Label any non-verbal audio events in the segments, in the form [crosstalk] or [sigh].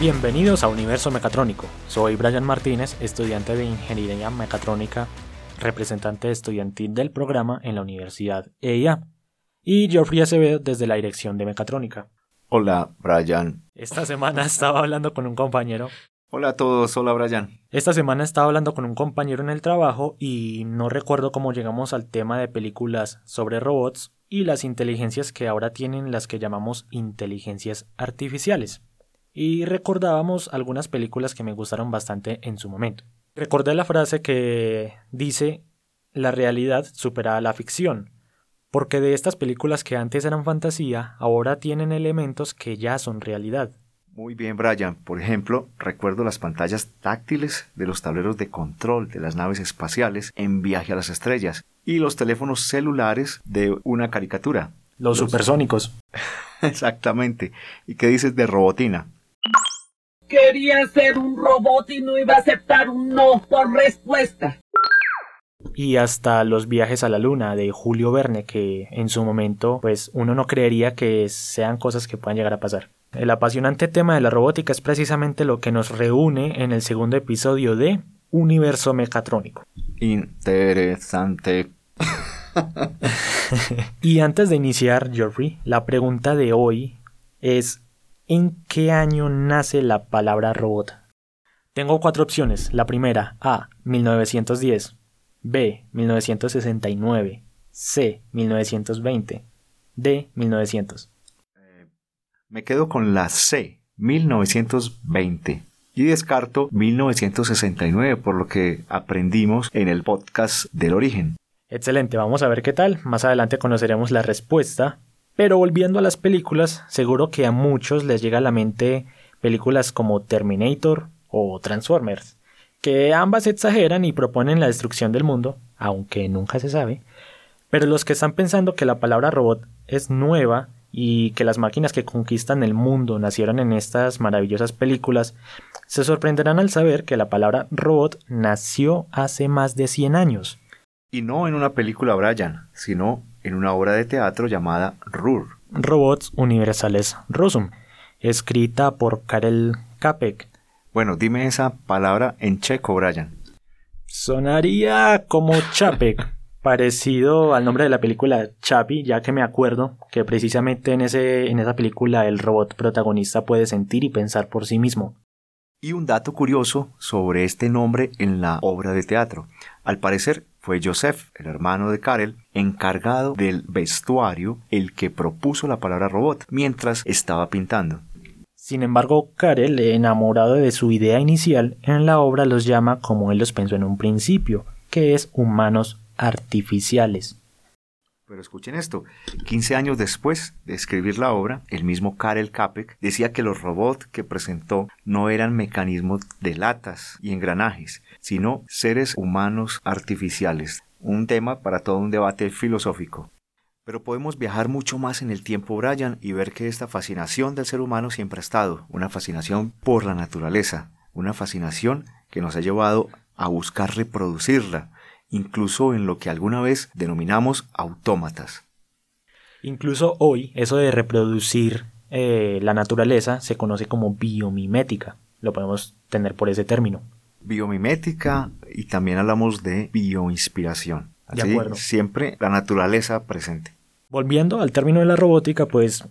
Bienvenidos a Universo Mecatrónico. Soy Brian Martínez, estudiante de Ingeniería Mecatrónica, representante estudiantil del programa en la Universidad EIA, y Geoffrey Acevedo desde la Dirección de Mecatrónica. Hola, Brian. Esta semana estaba hablando con un compañero. Hola a todos, hola Brian. Esta semana estaba hablando con un compañero en el trabajo y no recuerdo cómo llegamos al tema de películas sobre robots y las inteligencias que ahora tienen las que llamamos inteligencias artificiales. Y recordábamos algunas películas que me gustaron bastante en su momento. Recordé la frase que dice la realidad supera a la ficción, porque de estas películas que antes eran fantasía, ahora tienen elementos que ya son realidad. Muy bien, Brian. Por ejemplo, recuerdo las pantallas táctiles de los tableros de control de las naves espaciales en Viaje a las Estrellas y los teléfonos celulares de una caricatura. Los, supersónicos. [laughs] Exactamente. ¿Y qué dices de Robotina? Quería ser un robot y no iba a aceptar un no por respuesta. Y hasta los viajes a la luna de Julio Verne, que en su momento, pues uno no creería que sean cosas que puedan llegar a pasar. El apasionante tema de la robótica es precisamente lo que nos reúne en el segundo episodio de Universo Mecatrónico. Interesante. [laughs] y antes de iniciar, Geoffrey, la pregunta de hoy es ¿en qué año nace la palabra robot? Tengo cuatro opciones. La primera, A, 1910, B, 1969, C, 1920, D, 1900. Me quedo con la C, 1920. Y descarto 1969 por lo que aprendimos en el podcast del origen. Excelente, vamos a ver qué tal. Más adelante conoceremos la respuesta. Pero volviendo a las películas, seguro que a muchos les llega a la mente películas como Terminator o Transformers, que ambas exageran y proponen la destrucción del mundo, aunque nunca se sabe. Pero los que están pensando que la palabra robot es nueva y que las máquinas que conquistan el mundo nacieron en estas maravillosas películas, se sorprenderán al saber que la palabra robot nació hace más de 100 años. Y no en una película Brian, sino en una obra de teatro llamada RUR. Robots Universales Rosum, escrita por Karel Capek. Bueno, dime esa palabra en checo, Brian. Sonaría como Chapek, [laughs] parecido al nombre de la película Chappie, ya que me acuerdo que precisamente en, ese, en esa película el robot protagonista puede sentir y pensar por sí mismo. Y un dato curioso sobre este nombre en la obra de teatro. Al parecer fue Joseph, el hermano de Karel, encargado del vestuario, el que propuso la palabra robot mientras estaba pintando. Sin embargo, Karel, enamorado de su idea inicial, en la obra los llama como él los pensó en un principio, que es humanos artificiales. Pero escuchen esto, 15 años después de escribir la obra, el mismo Karel Capek decía que los robots que presentó no eran mecanismos de latas y engranajes, sino seres humanos artificiales, un tema para todo un debate filosófico. Pero podemos viajar mucho más en el tiempo, Brian, y ver que esta fascinación del ser humano siempre ha estado, una fascinación por la naturaleza, una fascinación que nos ha llevado a buscar reproducirla, incluso en lo que alguna vez denominamos autómatas. Incluso hoy, eso de reproducir eh, la naturaleza se conoce como biomimética. Lo podemos tener por ese término. Biomimética y también hablamos de bioinspiración. Así, de acuerdo. Siempre la naturaleza presente. Volviendo al término de la robótica, pues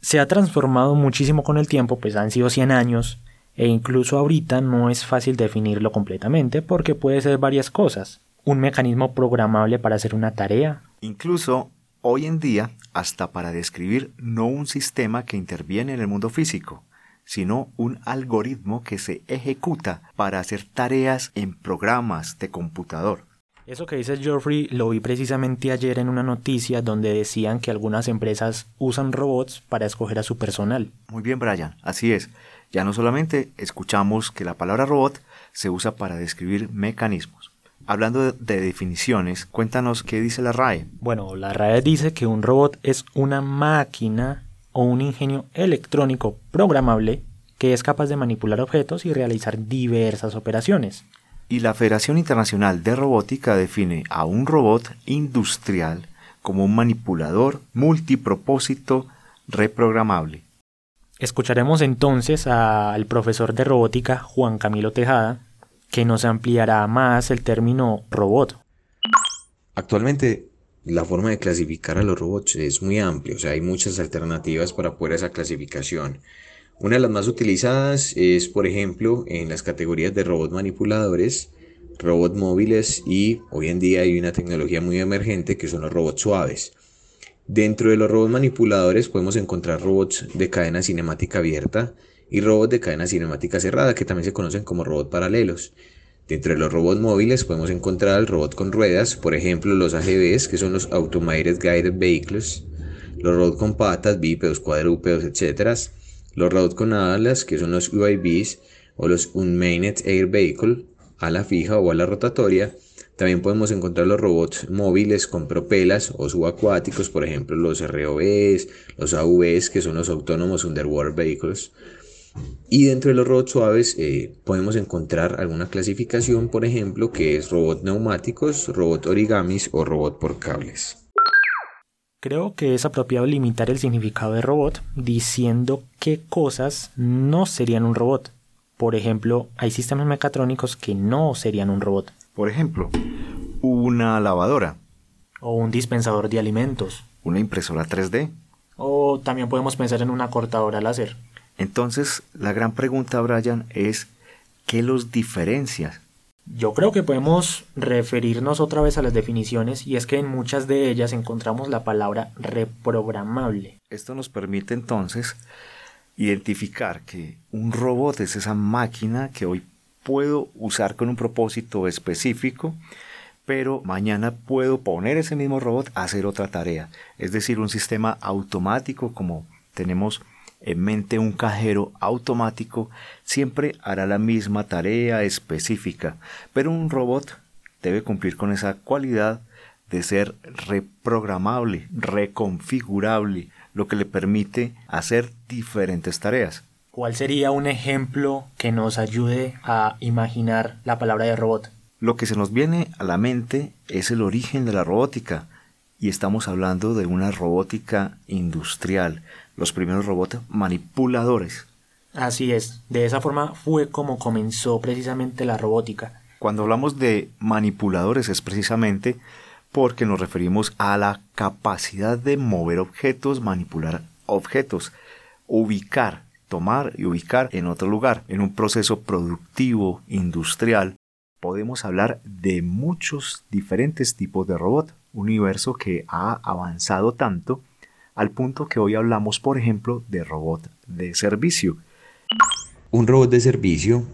se ha transformado muchísimo con el tiempo, pues han sido 100 años, e incluso ahorita no es fácil definirlo completamente porque puede ser varias cosas un mecanismo programable para hacer una tarea. Incluso hoy en día, hasta para describir no un sistema que interviene en el mundo físico, sino un algoritmo que se ejecuta para hacer tareas en programas de computador. Eso que dice Geoffrey lo vi precisamente ayer en una noticia donde decían que algunas empresas usan robots para escoger a su personal. Muy bien, Brian, así es. Ya no solamente escuchamos que la palabra robot se usa para describir mecanismos, Hablando de, definiciones, cuéntanos qué dice la RAE. Bueno, la RAE dice que un robot es una máquina o un ingenio electrónico programable que es capaz de manipular objetos y realizar diversas operaciones. Y la Federación Internacional de Robótica define a un robot industrial como un manipulador multipropósito reprogramable. Escucharemos entonces al profesor de robótica Juan Camilo Tejada, que nos ampliará más el término robot. Actualmente la forma de clasificar a los robots es muy amplia, o sea, hay muchas alternativas para poder esa clasificación. Una de las más utilizadas es, por ejemplo, en las categorías de robots manipuladores, robots móviles y hoy en día hay una tecnología muy emergente que son los robots suaves. Dentro de los robots manipuladores podemos encontrar robots de cadena cinemática abierta y robots de cadena cinemática cerrada que también se conocen como robots paralelos. Dentro de los robots móviles podemos encontrar el robot con ruedas, por ejemplo los AGVs, que son los Automated Guided Vehicles, los robots con patas, bípedos, cuadrúpedos, etc. Los robots con alas, que son los UAVs o los Unmanned Air Vehicle, ala fija o ala rotatoria. También podemos encontrar los robots móviles con propelas o subacuáticos, por ejemplo los ROVs, los AVs, que son los Autonomous Underwater Vehicles. Y dentro de los robots suaves eh, podemos encontrar alguna clasificación, por ejemplo, que es robot neumáticos, robot origamis o robot por cables. Creo que es apropiado limitar el significado de robot diciendo qué cosas no serían un robot. Por ejemplo, hay sistemas mecatrónicos que no serían un robot. Por ejemplo, una lavadora. O un dispensador de alimentos. Una impresora 3D. O también podemos pensar en una cortadora láser. Entonces, la gran pregunta, Brian, es ¿qué los diferencia? Yo creo que podemos referirnos otra vez a las definiciones y es que en muchas de ellas encontramos la palabra reprogramable. Esto nos permite entonces identificar que un robot es esa máquina que hoy puedo usar con un propósito específico, pero mañana puedo poner ese mismo robot a hacer otra tarea. Es decir, un sistema automático como tenemos en mente un cajero automático siempre hará la misma tarea específica, pero un robot debe cumplir con esa cualidad de ser reprogramable, reconfigurable, lo que le permite hacer diferentes tareas. ¿Cuál sería un ejemplo que nos ayude a imaginar la palabra de robot? Lo que se nos viene a la mente es el origen de la robótica, y estamos hablando de una robótica industrial, los primeros robots manipuladores. Así es, de esa forma fue como comenzó precisamente la robótica. Cuando hablamos de manipuladores es precisamente porque nos referimos a la capacidad de mover objetos, manipular objetos, ubicar, tomar y ubicar en otro lugar. En un proceso productivo, industrial, podemos hablar de muchos diferentes tipos de robot, un universo que ha avanzado tanto al punto que hoy hablamos, por ejemplo, de robot de servicio. Un robot de servicio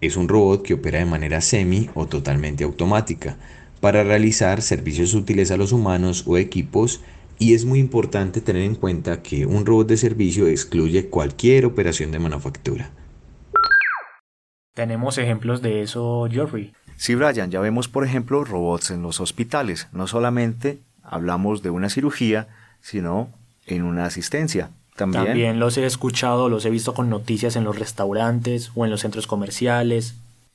es un robot que opera de manera semi o totalmente automática para realizar servicios útiles a los humanos o equipos y es muy importante tener en cuenta que un robot de servicio excluye cualquier operación de manufactura. Tenemos ejemplos de eso, Geoffrey. Sí, Brian, ya vemos por ejemplo robots en los hospitales. No solamente hablamos de una cirugía, sino en una asistencia. También, También los he escuchado, los he visto con noticias en los restaurantes o en los centros comerciales.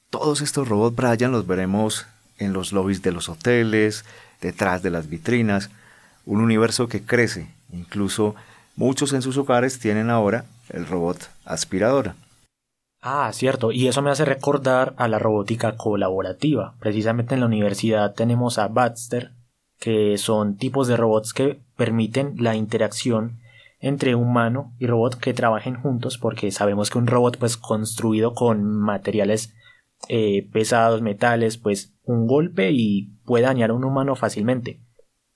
Todos estos robots, Brian, los veremos en los lobbies de los hoteles, detrás de las vitrinas, un universo que crece. Incluso muchos en sus hogares tienen ahora el robot aspiradora. Ah, cierto, y eso me hace recordar a la robótica colaborativa. Precisamente en la universidad tenemos a Baxter, que son tipos de robots que permiten la interacción entre humano y robot que trabajen juntos, porque sabemos que un robot pues construido con materiales eh, pesados, metales, pues un golpe y puede dañar a un humano fácilmente.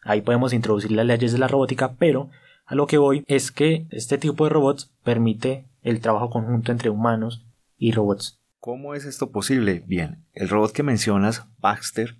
Ahí podemos introducir las leyes de la robótica, pero a lo que voy es que este tipo de robots permite el trabajo conjunto entre humanos y robots. ¿Cómo es esto posible? Bien, el robot que mencionas, Baxter,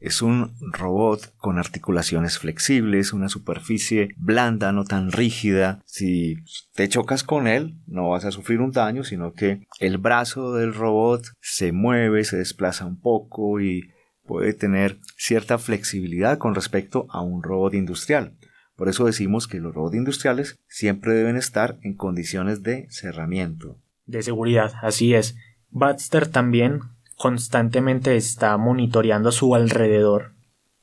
es un robot con articulaciones flexibles, una superficie blanda, no tan rígida. Si te chocas con él, no vas a sufrir un daño, sino que el brazo del robot se mueve, se desplaza un poco y puede tener cierta flexibilidad con respecto a un robot industrial. Por eso decimos que los robots industriales siempre deben estar en condiciones de cerramiento. De seguridad, así es. Baxter también constantemente está monitoreando a su alrededor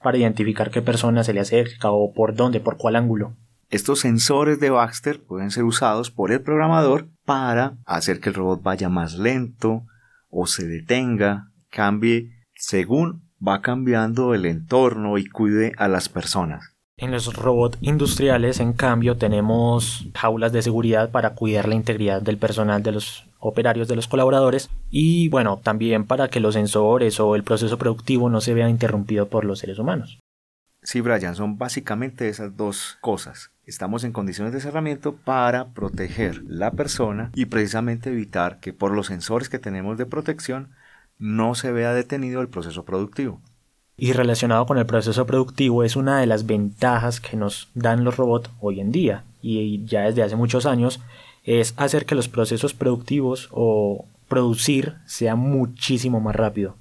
para identificar qué persona se le acerca o por dónde, por cuál ángulo. Estos sensores de Baxter pueden ser usados por el programador para hacer que el robot vaya más lento o se detenga, cambie según va cambiando el entorno y cuide a las personas. En los robots industriales, en cambio, tenemos jaulas de seguridad para cuidar la integridad del personal de los operarios de los colaboradores y bueno, también para que los sensores o el proceso productivo no se vea interrumpido por los seres humanos. Sí, Brian, son básicamente esas dos cosas. Estamos en condiciones de cerramiento para proteger la persona y precisamente evitar que por los sensores que tenemos de protección no se vea detenido el proceso productivo. Y relacionado con el proceso productivo es una de las ventajas que nos dan los robots hoy en día y ya desde hace muchos años es hacer que los procesos productivos o producir sea muchísimo más rápido.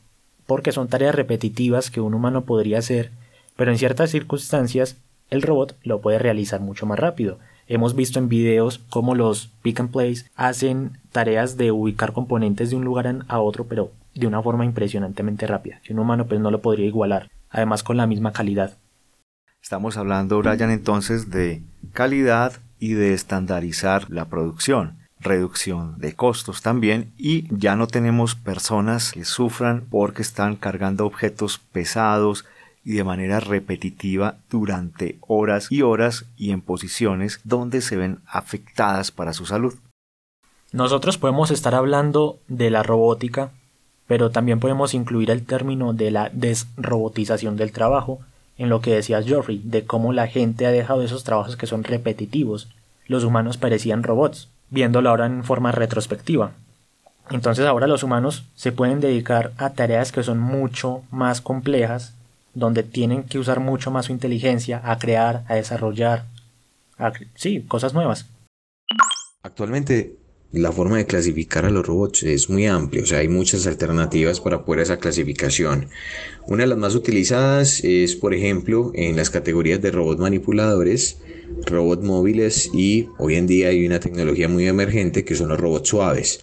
Porque son tareas repetitivas que un humano podría hacer, pero en ciertas circunstancias el robot lo puede realizar mucho más rápido. Hemos visto en videos cómo los pick and plays hacen tareas de ubicar componentes de un lugar a otro, pero de una forma impresionantemente rápida, que un humano pues no lo podría igualar, además con la misma calidad. Estamos hablando, Brian, entonces de calidad y de estandarizar la producción, reducción de costos también y ya no tenemos personas que sufran porque están cargando objetos pesados y de manera repetitiva durante horas y horas y en posiciones donde se ven afectadas para su salud. Nosotros podemos estar hablando de la robótica, pero también podemos incluir el término de la desrobotización del trabajo, en lo que decía Geoffrey, de cómo la gente ha dejado esos trabajos que son repetitivos. Los humanos parecían robots, viéndolo ahora en forma retrospectiva. Entonces ahora los humanos se pueden dedicar a tareas que son mucho más complejas, donde tienen que usar mucho más su inteligencia a crear, a desarrollar, a, sí, cosas nuevas. Actualmente la forma de clasificar a los robots es muy amplia, o sea, hay muchas alternativas para poder esa clasificación. Una de las más utilizadas es, por ejemplo, en las categorías de robots manipuladores, robots móviles y hoy en día hay una tecnología muy emergente que son los robots suaves.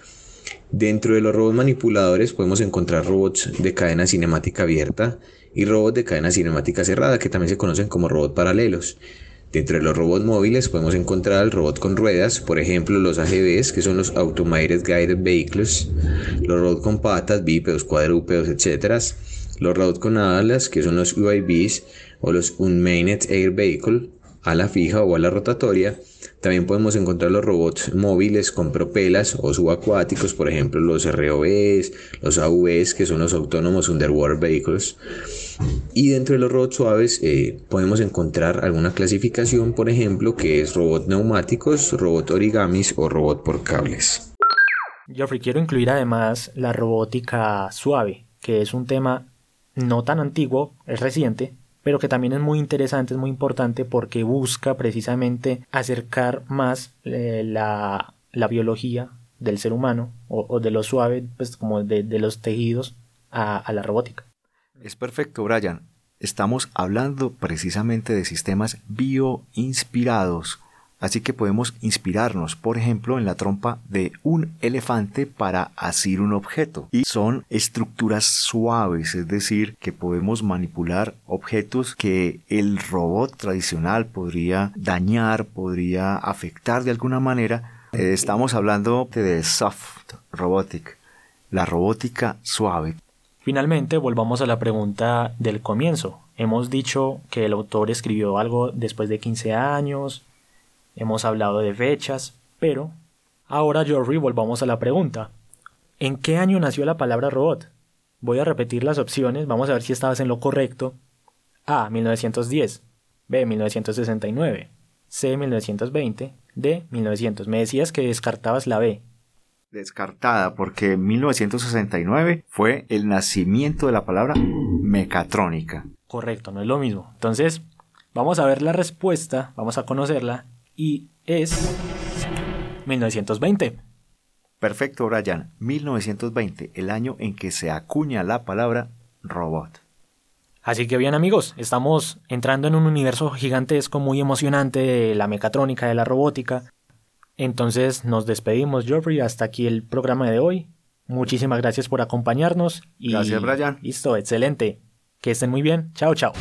Dentro de los robots manipuladores podemos encontrar robots de cadena cinemática abierta y robots de cadena cinemática cerrada, que también se conocen como robots paralelos. De los robots móviles podemos encontrar el robot con ruedas, por ejemplo los AGVs, que son los Automated Guided Vehicles, los robots con patas, bípedos, cuadrúpedos, etc. Los robots con alas, que son los UAVs o los Unmanned Air Vehicle, ala fija o ala rotatoria. También podemos encontrar los robots móviles con propelas o subacuáticos, por ejemplo los ROVs, los AVs, que son los Autonomous Underwater Vehicles. Y dentro de los robots suaves eh, podemos encontrar alguna clasificación, por ejemplo, que es robot neumáticos, robot origamis o robot por cables. Geoffrey, quiero incluir además la robótica suave, que es un tema no tan antiguo, es reciente, pero que también es muy interesante, es muy importante porque busca precisamente acercar más eh, la, biología del ser humano o, de lo suave, pues como de, los tejidos a la robótica. Es perfecto, Brian. Estamos hablando precisamente de sistemas bioinspirados. Así que podemos inspirarnos, por ejemplo, en la trompa de un elefante para asir un objeto. Y son estructuras suaves, es decir, que podemos manipular objetos que el robot tradicional podría dañar, podría afectar de alguna manera. Eh, estamos hablando de soft robotic, la robótica suave. Finalmente, volvamos a la pregunta del comienzo. Hemos dicho que el autor escribió algo después de 15 años, hemos hablado de fechas, pero ahora, Geoffrey, volvamos a la pregunta. ¿En qué año nació la palabra robot? Voy a repetir las opciones, vamos a ver si estabas en lo correcto. A. 1910. B. 1969. C. 1920. D. 1900. Me decías que descartabas la B descartada porque 1969 fue el nacimiento de la palabra mecatrónica. Correcto, no es lo mismo. Entonces, vamos a ver la respuesta, vamos a conocerla y es 1920. Perfecto, Brian. 1920, el año en que se acuña la palabra robot. Así que bien amigos, estamos entrando en un universo gigantesco muy emocionante de la mecatrónica, de la robótica, entonces nos despedimos, Geoffrey. Hasta aquí el programa de hoy. Muchísimas gracias por acompañarnos. Y gracias, Brian. Listo, excelente. Que estén muy bien. Chao, chao.